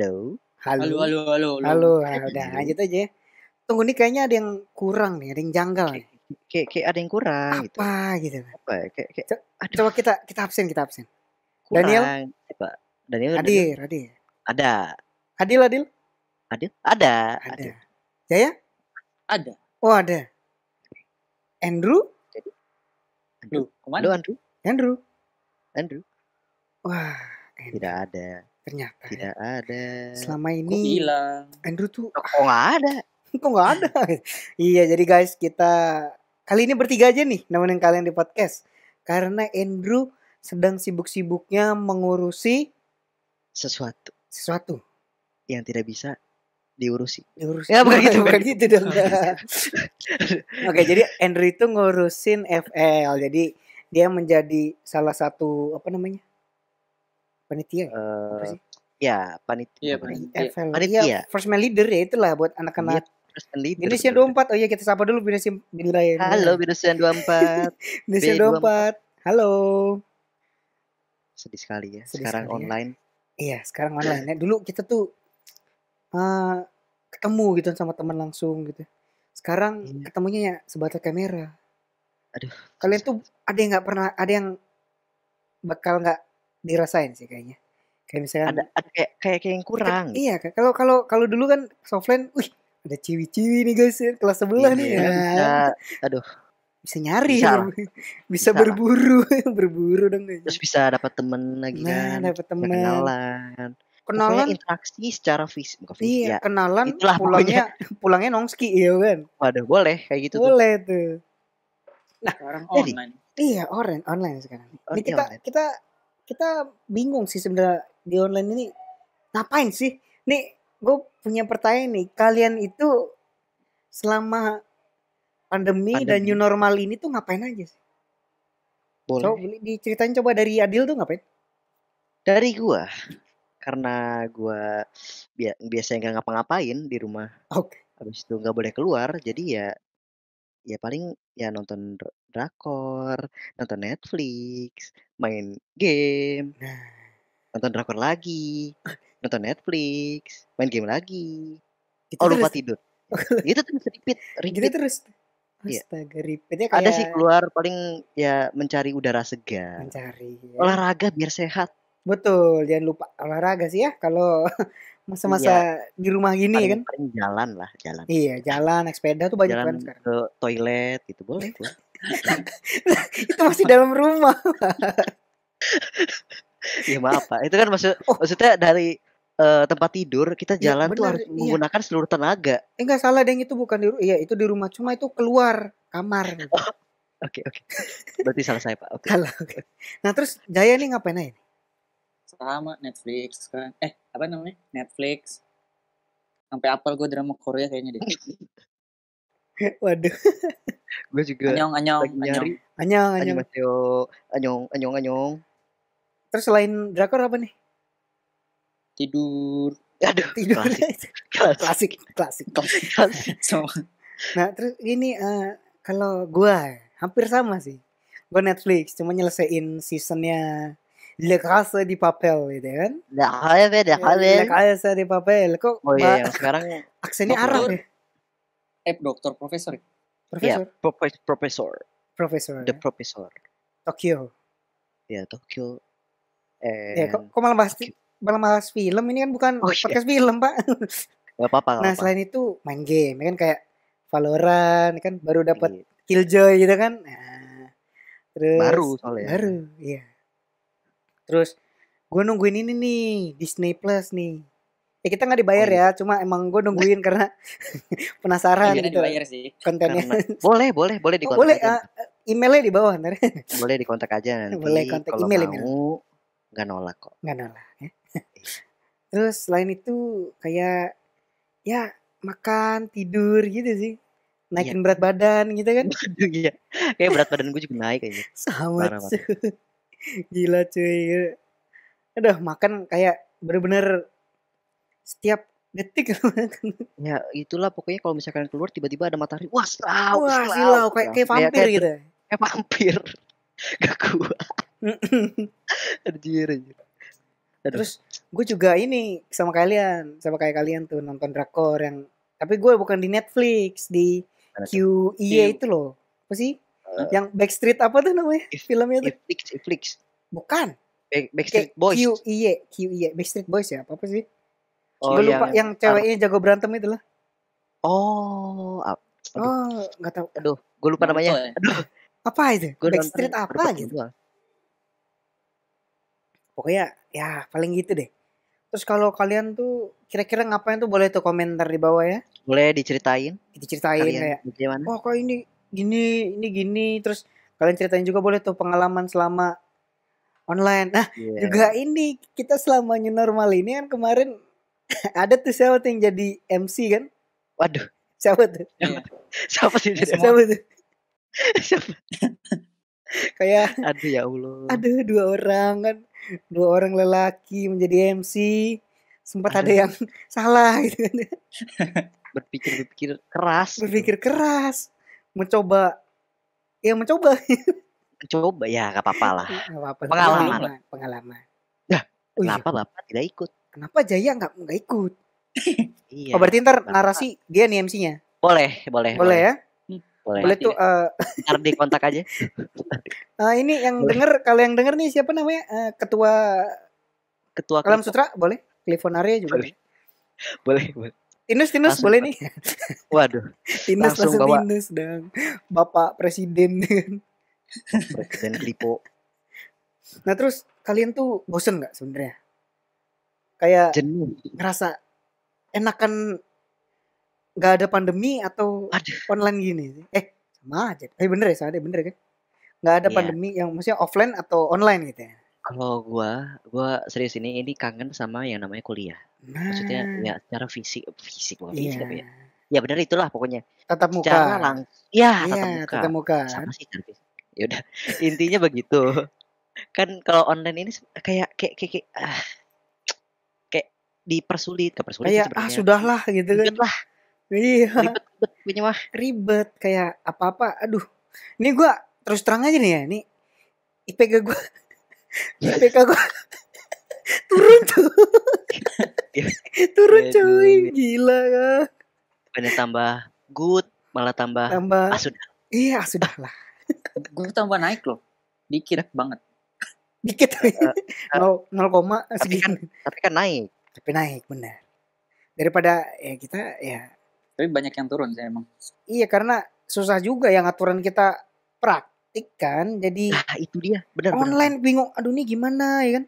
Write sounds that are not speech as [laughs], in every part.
Halo. Halo. Halo, halo, halo. Halo, ah, udah lanjut aja. ya. Tunggu nih kayaknya ada yang kurang nih, ada yang janggal nih. Kayak kayak ada yang kurang gitu. Apa gitu. Apa ya? Kayak kayak Co- aduh, Coba kita kita absen, kita absen. kurang. Daniel? Coba. Daniel, Daniel. Hadir, hadir. Ada. Adil, Adil? Adil? Ada. Ada. Jaya? Ada. Oh, ada. Andrew? Ke mana? Halo Andrew. Andrew. Andrew. Wah, Andrew. Tidak ada. Ternyata. ya. Tidak ada. Selama ini. Andrew tuh Kok nggak ada? [laughs] kok nggak ada. iya, jadi guys, kita kali ini bertiga aja nih nemenin kalian di podcast. Karena Andrew sedang sibuk-sibuknya mengurusi Sesuatu sesuatu. yang tidak bisa diurusi. Diurusi. Ya, bukan gitu, [laughs] bukan bukan gitu dong. [laughs] Oke, jadi Andrew itu ngurusin FL. Jadi dia menjadi salah satu apa namanya? Panitia. ya? Apa Eh, sih? ya, panitia. Iya, panitia. FL. Panitia. Iya, first man leader ya itulah buat anak-anak and leader, Indonesia betul. 24. Oh iya kita sapa dulu Indonesia Indonesia. Halo Binusian 24. Indonesia B24. 24. Halo. Sedih sekali ya. Sedih Sekarang sekali ya. online. Iya, sekarang online. Nah, dulu kita tuh eh ketemu gitu sama teman langsung gitu. Sekarang Iya. ketemunya ya sebatas kamera. Aduh. Kalian tuh ada yang nggak pernah ada yang bakal nggak dirasain sih kayaknya. Kayak misalkan ada ada kayak kayak kayak yang kurang. Iya, kan? kalau kalau kalau dulu kan offline, wih, ada ciwi-ciwi nih guys, ya, kelas sebelah nih. Iya, Nah, bisa. Aduh, bisa nyari, Bisa [laughs] bisa. Bisa berburu, [laughs] berburu dong. guys. terus bisa dapat temen lagi Nah, kan. dapat teman. Kenalan. Kenalan, Pokoknya interaksi secara fisik, bukan fisik iya, ya. kenalan, Itulah pulangnya [laughs] pulangnya nongski, iya kan? Waduh, boleh kayak gitu tuh. Boleh tuh. Sekarang Jadi, online. Iya, online online sekarang. Oh, Ini iya, kita online. kita kita bingung sih sebenarnya di online ini ngapain sih? Nih, gue punya pertanyaan nih. Kalian itu selama pandemi, dan Pandemi. new normal ini tuh ngapain aja sih? Boleh. Coba diceritain coba dari Adil tuh ngapain? Dari gua karena gua bia biasanya nggak ngapa-ngapain di rumah. Oke. Habis itu nggak boleh keluar, jadi ya ya paling ya nonton drakor, nonton Netflix, main game, Nah, nonton drakor lagi, nonton Netflix, main game lagi. gitu Oh lupa terus. tidur. [laughs] Itu terus repeat, Gitu repeat. terus. Iya. Astaga, repeatnya kayak Ada sih keluar paling ya mencari udara segar, mencari. ya. olahraga biar sehat. Betul, jangan lupa olahraga sih ya kalau [laughs] masa-masa di rumah gini ya kan. Paling, paling jalan lah, jalan. Iya, jalan naik sepeda tuh banyak jalan kan sekarang. ke toilet gitu boleh tuh. [laughs] Itu masih dalam rumah. ya maaf pak itu kan maksud Oh. maksudnya dari eh, tempat tidur kita Iya, jalan tuh benar, harus iya. menggunakan seluruh tenaga Eh enggak salah deng itu bukan di ru- iya itu di rumah cuma itu keluar kamar. gitu. [laughs] oke oke berarti salah saya pak oke Salah. oke. Nah, terus Jaya nih ngapain aja? nih? Sama Netflix sekarang. Eh, apa namanya? Netflix. Sampai apal gue drama Korea kayaknya deh. [laughs] [laughs] Waduh, gue juga Anyong, anyong, lagi nyari anyong. anyong. Mateo anyong anyong anyong Terus selain drakor apa nih? Tidur. aduh Tidur. klasik [laughs] klasik klasik, klasik. [laughs] klasik So, Nah, terus ini eh, kalau gua hampir sama sih. Gua Netflix cuma nyelesain seasonnya Le Casa di Papel gitu ya kan. dah kaya beda Le kaya Casa di Papel. Kok oh iya sekarang aksennya. Arab ya? Eh, dokter, profesor. ya Profesor, profe- profesor profesor. the ya. professor Tokyo. ya Tokyo Ya, and kok, kok malah bahas malah bahas film ini kan bukan Oh, iya. podcast film, Pak. nggak apa-apa Nah, apa-apa selain itu main game ya kan kayak Valorant ya kan baru dapat Iya. Killjoy gitu kan. Nah, terus baru soalnya Baru, iya. Terus gue nungguin ini nih Disney Plus nih. Ya kita nggak dibayar Oh, iya. ya, cuma emang gue nungguin karena [laughs] penasaran Iya, gitu dibayar sih. kontennya. karena [laughs] boleh boleh boleh di Oh, boleh ah, emailnya di bawah ntar [laughs] boleh dikontak aja nanti Boleh kontak kalau email, mau nggak nolak kok nggak nolak ya. Terus selain itu kayak ya makan tidur gitu sih. Naikin berat badan gitu kan. Aduh, iya kayak berat badan gue juga naik kayaknya Sama Parah, cuy. Gila cuy. Aduh makan kayak bener-bener setiap detik [laughs] ya itulah pokoknya kalau misalkan keluar tiba-tiba ada matahari wah silau Wah silau kayak kayak vampir kayak, gitu. kayak vampir. [laughs] Gak kuat. Anjir anjir. Aduh. Terus gue juga ini sama kalian sama kayak kalian tuh nonton drakor yang tapi gue bukan di Netflix di Mana tuh? QIE Q. itu loh. Apa sih? Eh, yang Backstreet apa tuh namanya? If- filmnya tuh? Iflix, Iflix. bukan. Back, Backstreet Boys. QIE QIE Backstreet Boys ya? Apa apa sih Oh, gue lupa yang, yang, ceweknya jago berantem itu lah Oh, ap- Aduh. oh nggak tahu. Aduh, gue lupa namanya. ya? Aduh, apa itu? Gue Backstreet apa gitu? pokoknya ya paling gitu deh. Terus kalau kalian tuh kira-kira ngapain tuh boleh tuh komentar di bawah ya? Boleh diceritain. Diceritain kalian kayak bagaimana? oh kok ini gini ini gini. Terus kalian ceritain juga boleh tuh pengalaman selama online. Nah Iya. juga ini kita selama new normal ini kan kemarin [laughs] ada tuh siapa tuh yang jadi MC kan Waduh, siapa tuh Iya. siapa sih dia? Semua. siapa tuh Siapa? [laughs] kayak Aduh ya Allah. ada dua orang kan dua orang lelaki menjadi MC sempat ada Aduh. yang [laughs] salah gitu kan Berpikir berpikir keras. gitu. berpikir keras mencoba ya mencoba Coba ya nggak apa-apa lah. nggak apa-apa Pengalaman. pengalaman pengalaman Kenapa bapak tidak ikut? Kenapa Jaya nggak nggak ikut Iya. oh berarti ntar narasi dia nih MC-nya Boleh, boleh, boleh ya boleh. boleh tuh eh [laughs] Ntar di kontak aja. [laughs] eh, ini yang Boleh. denger kalau yang denger nih siapa namanya Eh, ketua Ketua Alam Klipo. Sutra boleh Clifon Arya juga Boleh. boleh, boleh. Tinus Tinus Langsung, boleh nih [laughs] Waduh, Tinus Langsung langsung bawa. Tinus dong Bapak Presiden Presiden Klipo. Nah terus kalian tuh bosen nggak sebenarnya? Kayak Jenuh. ngerasa enakan nggak ada pandemi atau Aduh. online gini? sih? Eh sama aja. Eh bener ya, sama deh, bener kan? Nggak ada Iya. pandemi yang maksudnya offline atau online gitu ya? Kalau gua, gua serius ini ini kangen sama yang namanya kuliah. Nah, Maksudnya ya secara fisik, fisik bukan iya. fisik tapi ya. Ya benar itulah pokoknya. Tatap muka. Secara langsung. Ya, Iya, tatap muka. tatap muka. Sama sih secara fisik. Ya udah, [laughs] intinya begitu. Kan kalau online ini kayak kayak kayak, kayak, ah, kayak dipersulit, kepersulit Kayak ah sudahlah gitu kan. Ribet lah, Iya, ribet ribet punya mah. ribet kayak apa-apa. Aduh. Ini gua terus terang aja nih ya, nih IPK gua [laughs] IPK gua turun tuh. [laughs] Turun cuy, gila kan. Bukannya tambah good, malah tambah Tambah ah sudah. iya sudahlah. [laughs] Gue tambah naik loh. Dikit banget. Dikit nol nol koma Tapi kan segini. tapi kan naik. Tapi naik benar. Daripada ya kita ya Tapi banyak yang turun sih emang. iya karena susah juga yang aturan kita praktik kan. Jadi Nah, itu dia. Benar benar. online bingung. Aduh nih gimana ya kan?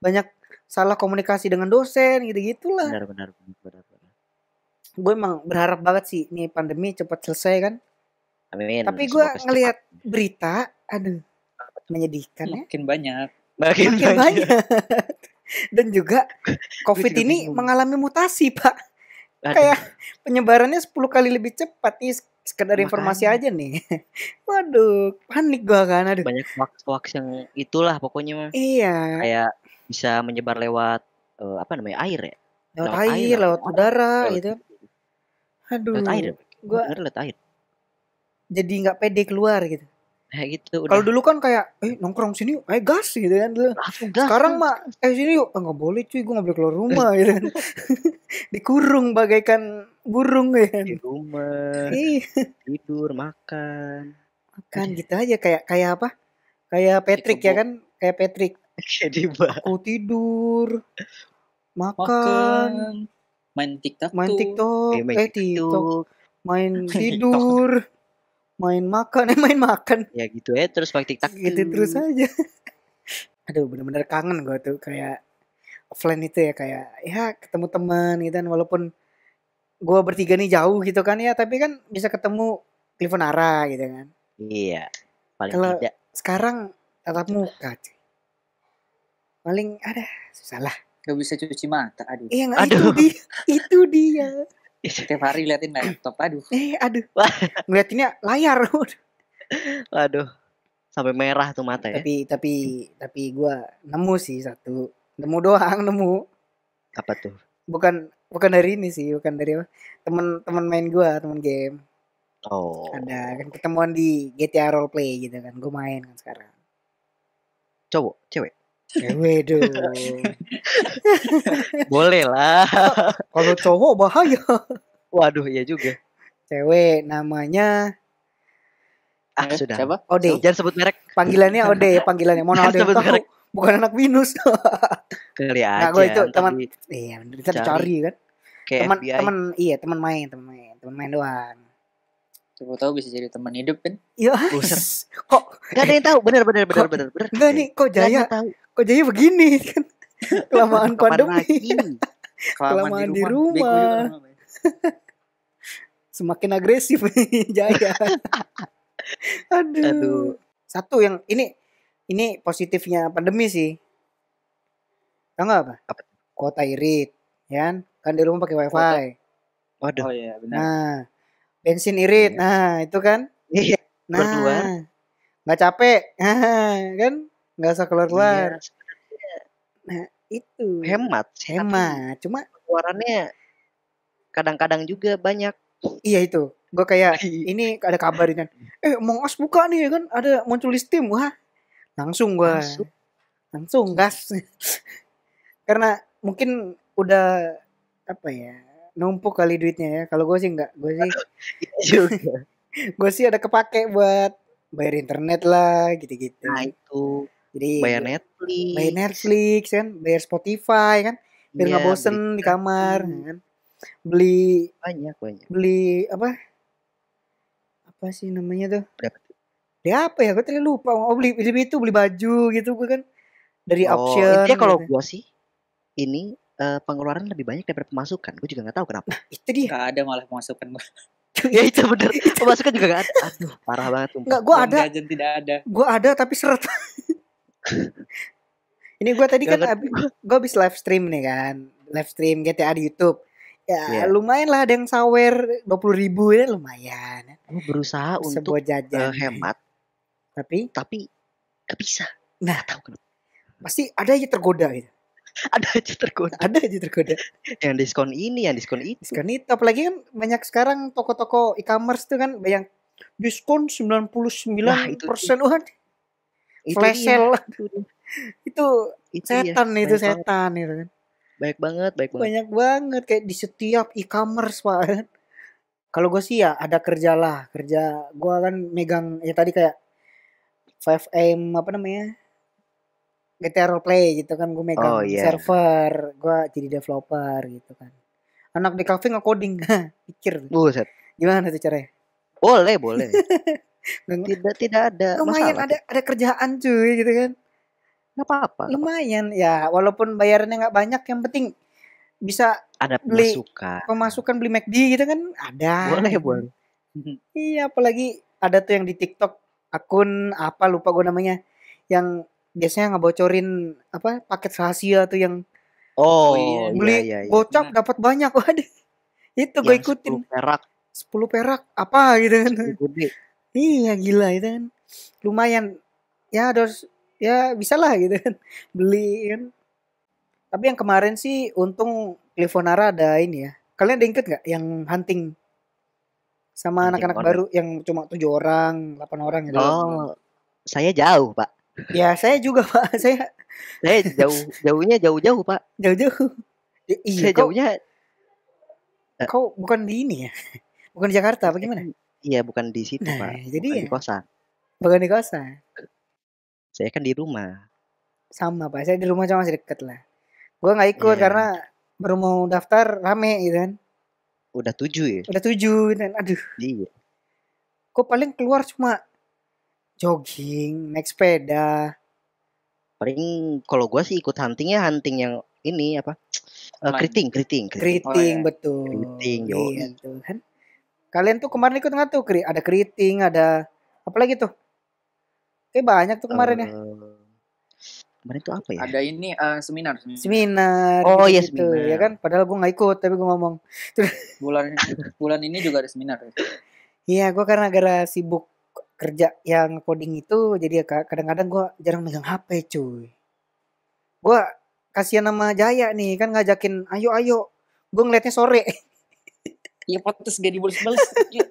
Banyak salah komunikasi dengan dosen gitu-gitulah. Benar benar benar benar. benar. Gue emang berharap banget sih nih pandemi cepat selesai kan. Amin. Tapi gue ngelihat berita, aduh menyedihkan ya. Makin banyak. makin, Makin banyak. [laughs] Dan juga [laughs] COVID juga ini bingung. mengalami mutasi pak. Aduh, Kayak penyebarannya 10 kali lebih cepat. Ini sekedar informasi Makanya. aja nih. [laughs] Waduh, panik gua kan. Aduh. banyak hoax-hoax yang itulah pokoknya mah. Iya, Kayak bisa menyebar lewat eh, apa namanya? air ya. lewat lewat air, air, lewat udara Lewat, gitu. Aduh, lewat air. gua lewat air. jadi nggak pede keluar gitu. Kayak gitu udah. Kalau dulu kan kayak, eh nongkrong sini, yuk, eh gas gitu kan dulu. langsung gas. Sekarang mah, eh sini yuk, ah, nggak boleh cuy, gue nggak boleh keluar rumah [laughs] gitu kan. [laughs] Dikurung bagaikan burung ya kan. di rumah, Iya, tidur, makan. kan gitu aja kayak kayak apa? Kayak Patrick ya kan, kayak Patrick. Kayak di bar. Aku tidur, makan, Makan. Main TikTok main tuh. TikTok, Eh, main eh TikTok, TikTok. main [laughs] TikTok. tidur, main makan, eh main makan. Ya gitu ya terus pakai TikTok. gitu terus aja [laughs] aduh bener-bener kangen gue tuh kayak offline itu ya kayak ya ketemu teman gitu kan walaupun gue bertiga nih jauh gitu kan ya tapi kan bisa ketemu telepon arah gitu kan Iya. Paling Kalau- tidak. sekarang tatap muka cuy paling ada susah lah Gak bisa cuci mata. Aduh. eh nggak itu Aduh. dia itu dia [laughs] Tiap hari liatin laptop. Aduh. eh aduh ngeliatinnya layar [laughs] Aduh. Sampai merah tuh mata ya. tapi tapi tapi gue nemu sih satu nemu doang nemu Apa tuh? bukan bukan dari ini sih bukan dari apa temen-temen main gua temen game Oh. ada kan ketemuan di GTA Roleplay gitu kan gue main kan sekarang Cowok, cewek. Cewek dong. Boleh lah. Kalau cowok bahaya. Waduh, iya juga. Cewek namanya Ah, Eh, sudah. Siapa? Ode. Jangan sebut merek Panggilannya Ode, panggilannya. Jangan Ode sebut merek. Bukan anak minus. kali aja. Nah, gue itu teman iya, Cari. dicari kan. kayak Teman teman iya, teman main, teman main, teman main doang. Siapa tahu bisa jadi teman hidup kan? Iya. Kok Gak ada yang tahu. Bener, bener, bener, Kok- bener, bener. enggak nih, kok Jaya, tahu. Kok Jaya begini [laughs] kan. Kelamaan pandemi. [laughs] Kelamaan di rumah. [laughs] Semakin agresif nih Jaya. Aduh. Aduh. Satu yang ini ini positifnya pandemi sih. Tahu nggak apa? Apa Kuota irit, ya kan? Kan di rumah pakai wifi. Waduh. Oh iya benar. Nah, bensin irit. Iya. Nah, itu kan. Iya. Nah, Keluar. nggak capek, kan? Nggak usah keluar-keluar. Iya, Itu hemat. hemat. Cuma Pengeluarannya kadang-kadang juga banyak. iya itu. Gue kayak [laughs] Iya. ini ada kabar kan. Eh, Among Us buka nih kan, ada muncul di Steam. Wah, langsung gua Langsung. langsung gas. [laughs] Karena mungkin udah apa ya numpuk kali duitnya ya. Kalau gue sih enggak, gue sih [laughs] juga. gue sih ada kepake buat bayar internet lah gitu-gitu. Nah itu Jadi bayar Netflix. bayar Netflix kan, bayar Spotify kan, biar Iya, nggak bosen beli di kamar Hmm. kan. Beli banyak banyak. beli apa? Apa sih namanya tuh? Berapa? Beli apa ya? Gue tadi lupa. Oh beli beli itu beli baju gitu gue kan dari Oh, option. intinya kalau gitu. gua sih ini eh, pengeluaran lebih banyak daripada pemasukan. Gue juga nggak tahu kenapa. itu dia. Gak ada malah pemasukan gua. [laughs] ya itu bener. Pemasukan juga nggak ada. Aduh, parah banget. sumpah. Enggak, gue ada, tidak ada. gue ada tapi seret. [laughs] [laughs] Ini gue tadi kan abis, gue habis live stream nih kan, live stream GTA di YouTube. Ya Iya. lumayan lah ada yang sawer dua puluh ribu ya lumayan. Gue berusaha untuk Sebuah jajan. eh, hemat, Tapi tapi gak bisa. Nah. Tahu kenapa. pasti ada aja tergoda gitu. [laughs] Ada aja tergoda. Ada aja tergoda. [laughs] Yang diskon ini, yang diskon itu. Diskon itu apalagi kan banyak sekarang toko-toko e-commerce tuh kan yang diskon 99% Nah, itu persen Wah, Itu flash [laughs] sale Itu itu setan itu Banyak banget. setan itu kan. Baik banget, baik banget. banyak banget kayak di setiap e-commerce pak [laughs] kalau gue sih ya ada kerja lah kerja gue kan megang ya tadi kayak 5M apa namanya GTA Roleplay gitu kan gue megang Oh, iya. server gue jadi developer gitu kan anak di cafe nge-coding [laughs] pikir Buset. gimana tuh caranya Boleh, boleh. Tidak tidak ada lumayan masalah. ada ada kerjaan cuy gitu kan Nggak apa-apa. lumayan ya walaupun bayarannya nggak banyak yang penting bisa Ada beli- pemasukan. pemasukan beli McD gitu kan ada Boleh, boleh. Iya, apalagi ada tuh yang di TikTok akun apa lupa gue namanya yang biasanya ngebocorin apa paket rahasia tuh yang Oh, iya. beli iya, iya. gocap dapat banyak [laughs] waduh itu gue ikutin 10 perak 10 perak apa gitu kan gede. Iya gila itu kan lumayan ya harus ya bisa lah gitu kan [laughs] beli kan tapi yang kemarin sih untung Clifonara ada ini ya kalian ada inget nggak yang hunting sama anak-anak baru yang cuma tujuh orang, delapan orang gitu. Oh, saya jauh, Pak. Ya saya juga pak, [laughs] saya Saya jauh jauhnya jauh-jauh, Pak. jauh-jauh. Ya, iya, Saya kau, jauhnya kau bukan di ini ya, [laughs] bukan di Jakarta, apa gimana? Iya, bukan di situ, Nah, Pak. jadi Bukan ya. di kosan. Bukan di kosan, Saya kan di rumah. sama pak. Saya di rumah cuma masih deket lah. Gue nggak ikut Iya. karena baru mau daftar rame gitu kan. Udah tujuh ya? Udah tujuh gitu kan. Aduh, Iya. kok paling keluar cuma jogging, naik sepeda. Paling kalau gua sih ikut huntingnya hunting yang ini apa? Eh, Online. keriting, keriting, keriting. Keriting iya. betul. Keriting, yoi. Iya kan. Kalian tuh kemarin ikut nggak tuh? Keri- Ada keriting, ada apa lagi tuh? Kayak banyak tuh kemarin ya. Eh, Kemarin tuh apa ya? Ada ini eh, seminar, seminar. Seminar. Oh, iya, gitu-gitu, seminar. Ya kan? Padahal gue nggak ikut, tapi gue ngomong. bulan bulan ini juga ada seminar. ya. Iya, gue karena gara sibuk kerja yang coding itu, jadi ya ka- kadang-kadang gue jarang megang HP, cuy. Gue kasihan sama Jaya nih, kan ngajakin, ayo ayo. Gue ngeliatnya sore. Iya pantas gak dibalas-balas. Iya.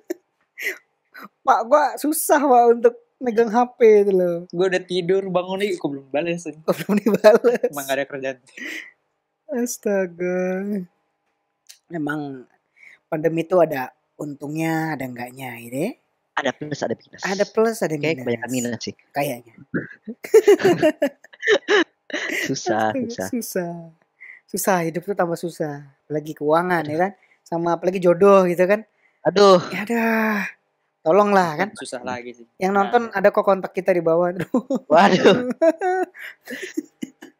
Pak, gue susah pak untuk megang HP itu loh. Gue udah tidur bangun nih, gue belum balas. Kok belum dibales. Emang gak ada kerjaan. Astaga. Memang pandemi itu ada untungnya, ada enggaknya gitu ya. Ada plus, ada minus. Ada plus, ada minus. Kayak kebanyakan minus sih. Kayaknya. [laughs] Susah, Astaga, susah. susah. Susah, hidup tuh tambah susah. Apalagi keuangan ya kan. Sama apalagi jodoh gitu kan. Aduh, Ya dah. Tolonglah kan. Susah lagi sih. Yang nonton ada kok kontak kita di bawah. Aduh. waduh. [laughs]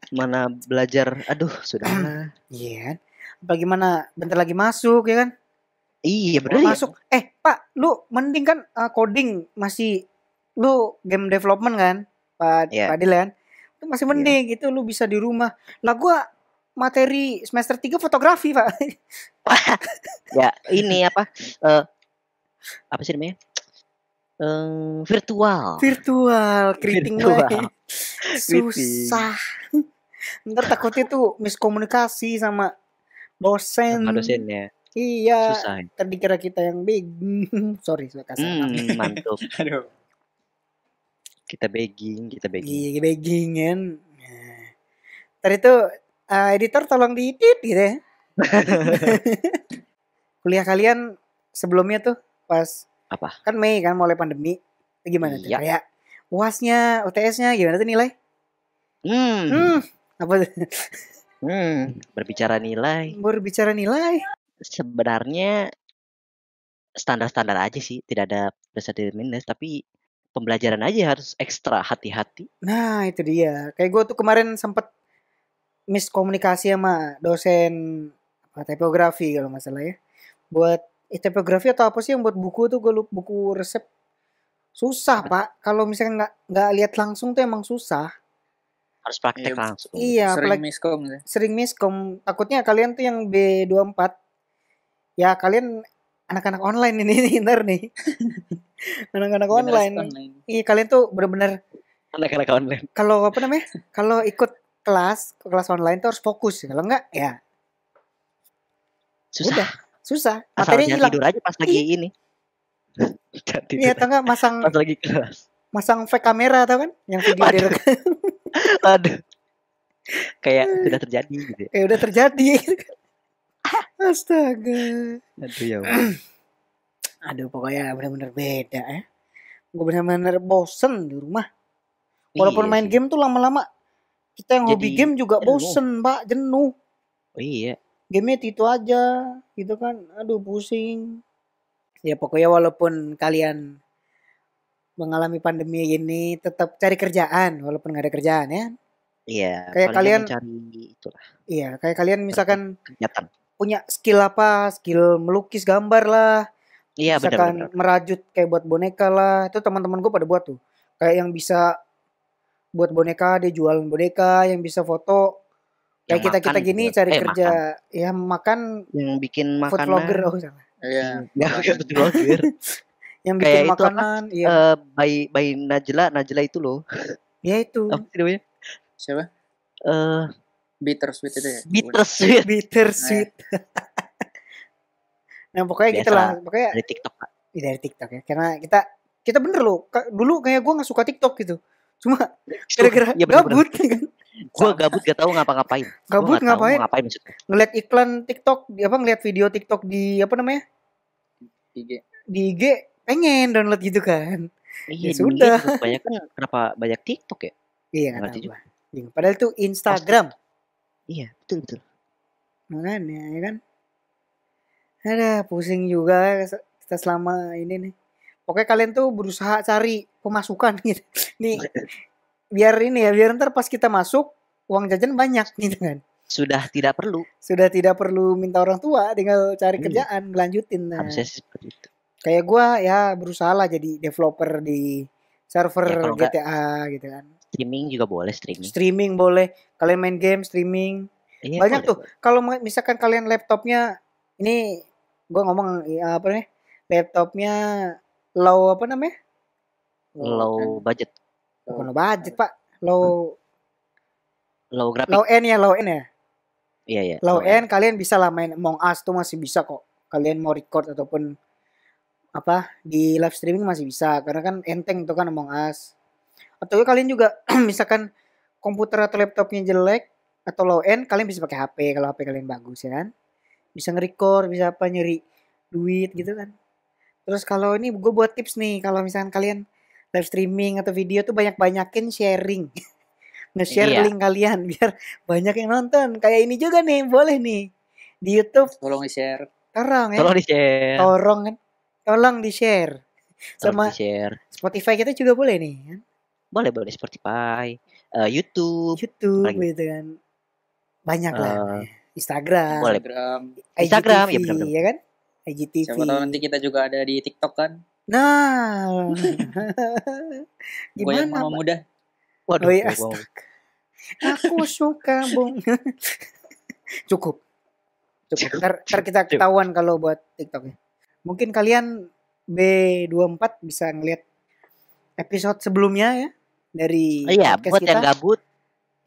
Mana belajar? Aduh, sudahlah. [clears throat] Iya kan. Apalagi mana bentar lagi masuk ya kan. iya, bener ya. masuk. Eh, Pak, lu mending kan uh, coding masih lu game development kan? Pak Iya. Pak Adil kan? Itu masih Iya. mending gitu lu bisa di rumah. Lah gua materi semester 3 fotografi, Pak. [laughs] Ya, ini apa? Eh apa sih namanya? Eh virtual. Virtual, keriting Virtual. lagi. Susah. Ntar takutnya tuh miskomunikasi sama dosen. Sama dosennya. Iya. Susah. Ntar dikira kita yang big. [laughs] Sorry, saya kasar. Hmm, mantap. [laughs] Aduh. Kita begging, kita begging. Iya, begging kan. Nah. Ntar itu eh, editor tolong diedit gitu ya. [laughs] Kuliah kalian sebelumnya tuh pas Apa? kan Mei kan mulai pandemi. Gimana tuh? Iya. Kayak UASnya, UTS-nya gimana tuh nilai? Hmm, Hmm, apa tuh? hmm, berbicara nilai Baru bicara nilai. sebenarnya standar-standar aja sih, tidak ada plus dan minus, tapi pembelajaran aja harus ekstra hati-hati. Nah, itu dia. Kayak gue tuh kemarin sempet miskomunikasi sama dosen apa, tipografi kalau nggak salah ya. Buat eh, tipografi atau apa sih yang buat buku tuh gue lupa buku resep. Susah, Pak. Kalau misalnya nggak nggak lihat langsung tuh emang susah. Harus praktek Iya, langsung. Iya, Sering apalagi miskom gitu. sering miskom. Takutnya kalian tuh yang B24 ya kalian anak-anak online ini [laughs] ntar nih. [laughs] anak-anak online. Iya, kalian tuh bener-bener Anak-anak online. kalau apa namanya? Kalau ikut kelas, kelas online tuh harus fokus. Kalau enggak ya Susah. udah susah. Jangan hilang. tidur aja pas lagi ini. Jangan tidur Iya, atau enggak masang pas lagi kelas. masang fake kamera atau kan yang video Waduh. [laughs] direkam Aduh. Kayak sudah terjadi gitu. ya. kayak udah terjadi. [laughs] Astaga. Aduh ya. Allah. Aduh, pokoknya benar-benar beda ya. Gue benar-benar bosen di rumah. Walaupun Iya main sih. game tuh lama-lama kita yang hobi Jadi game juga jenuh. bosen, Pak, jenuh. Oh iya. Gamenya itu aja, gitu kan. Aduh, pusing. Ya pokoknya walaupun kalian mengalami pandemi ini tetap cari kerjaan walaupun nggak ada kerjaan ya. Iya. Kayak kalian- mencari itulah Iya, kayak kalian misalkan kegiatan. punya skill apa, skill melukis gambar lah, Iya misalkan benar-benar. merajut kayak buat boneka lah. Itu teman-teman gue pada buat tuh. Kayak yang bisa buat boneka, dia jualan boneka, yang bisa foto. Kayak Yang kita kita makan gini juga. cari Eh, kerja, ya makan Yang bikin food makanan. vlogger, oh salah. Iya. [laughs] Food vlogger. [laughs] Yang Kayak bikin itu apa? makanan, iya. Eh, by by Najla, Najla itu loh. ya itu. Apa sih namanya? Siapa? Eh, Bittersweet itu ya. bittersweet Bittersweet. nah [laughs] pokoknya Biasa. gitu lah. Pokoknya dari TikTok. Kak. Ih, dari TikTok ya. Karena kita kita bener loh. Dulu kayak gue nggak suka TikTok gitu. Cuma gara-gara Iya, bener-bener. gabut kan. Gua gabut gak tahu ngapa-ngapain. Gabut ngapain? ngapain maksudnya. Ngeliat iklan TikTok, di apa ngeliat video TikTok di apa namanya? IG. Di IG pengen download gitu kan. Iya, Ya sudah. Juga Banyak kan kenapa banyak TikTok ya? Iya Nggak ngerti tahu gua. Bingung. Padahal itu Instagram. Iya, betul betul. Makanya ya kan. Ada pusing juga kita selama ini nih. Pokoknya kalian tuh berusaha cari pemasukan [laughs] gitu. Nih biar ini ya, biar ntar pas kita masuk uang jajan banyak [laughs] gitu kan. Sudah tidak perlu. Sudah tidak perlu minta orang tua, tinggal cari Iya. kerjaan, lanjutin. Nah, Harusnya seperti itu. kayak gua ya berusaha lah jadi developer di server Ya, GTA gitu kan. Streaming juga boleh streaming. Streaming boleh, kalian main game streaming. Iya, Banyak boleh, tuh. Kalau misalkan kalian laptopnya ini gua ngomong ya, apa nih? Laptopnya low apa namanya? Low budget, Bukan low budget, Pak. Low low grafik. low end ya, low end ya. Iya, iya. Low end kalian bisa lah main Among Us tuh masih bisa kok. Kalian mau record ataupun apa di live streaming masih bisa karena kan enteng tuh kan Among Us. Atau kalian juga [clears throat] misalkan komputer atau laptopnya jelek atau low end kalian bisa pakai HP kalau HP kalian bagus ya kan. Bisa nge-record, bisa apa nyari duit gitu kan. Terus kalau ini gue buat tips nih kalau misalkan kalian live streaming atau video tuh banyak-banyakin sharing. [laughs] Nge-share Iya. link kalian biar banyak yang nonton. Kayak ini juga nih, boleh nih. Di YouTube Tolong di-share. tolong ya. Tolong di-share. Tolong kan. Tolong di-share. Sama di-share. Spotify kita juga boleh nih kan. Boleh boleh Spotify, eh, YouTube, YouTube gitu kan. Banyak lah. eh, Instagram, Boleh. Instagram. Instagram, IGTV, ya benar-benar. ya kan? IGTV. Siapa tahu nanti kita juga ada di TikTok kan. Nah. [laughs] Gimana? mama muda. Waduh, Oh iya. Aku suka, Bung. [laughs] Cukup. Cukup. Ntar, ntar kita ketahuan kalau buat TikTok ya. Mungkin kalian B24 bisa ngeliat episode sebelumnya ya dari Oh iya, podcast buat kita yang gabut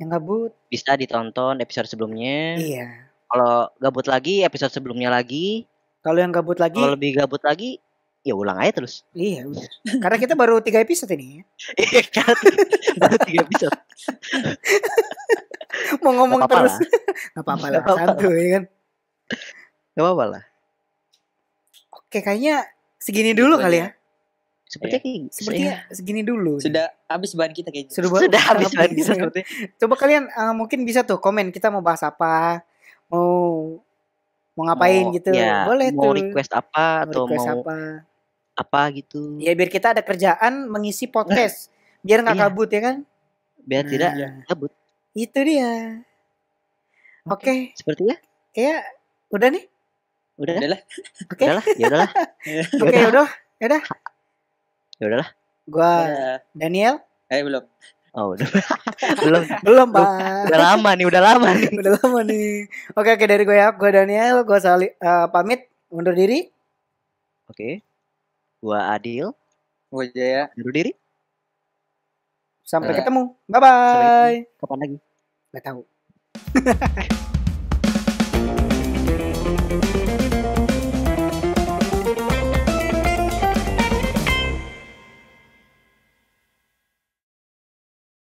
yang gabut. bisa ditonton episode sebelumnya. Iya. Kalau gabut lagi episode sebelumnya lagi. Kalau yang gabut lagi, Kalau lebih gabut lagi, ya ulang aja terus. iya udah. Karena kita baru tiga episode ini. ya. Iya? Baru tiga episode. [laughs] Mau ngomong Gak terus. [laughs] Gak apa-apa lah, Gak apa-apa. santuy kan. Gak apa-apa lah. Oke, kayaknya segini dulu Gitu kali ya. Sepertinya Iya. kayak Sepertinya segini dulu. Sudah habis bahan kita kayaknya. Sudah, sudah [laughs] habis banget ya kan? seperti. Coba kalian eh, mungkin bisa tuh komen kita mau bahas apa, mau mau ngapain Mau- gitu. Ya, Boleh mau tuh. request apa Mau atau request mau apa. apa gitu. Ya biar kita ada kerjaan mengisi podcast. [clears throat] Biar nggak Iya. kabut ya kan? Biar Nah, tidak gabut. Itu dia. Oke, Sepertinya kayak udah nih. udah Udah lah. Oke. udahlah, ya udahlah. [laughs] Oke, udah. Ya udahlah. Gua Udah. Daniel. Eh belum. Oh, udah. [laughs] Belum. Belum, Belum. Pak. Udah lama nih, udah lama nih. [laughs] udah lama nih. Oke, oke dari gue ya. Gue Daniel, gue sali, eh, pamit undur diri. Oke. Gua Adil, Gue Jaya. undur diri. Sampai Dadah. ketemu. Bye bye. Kapan lagi? Gak tahu. [laughs]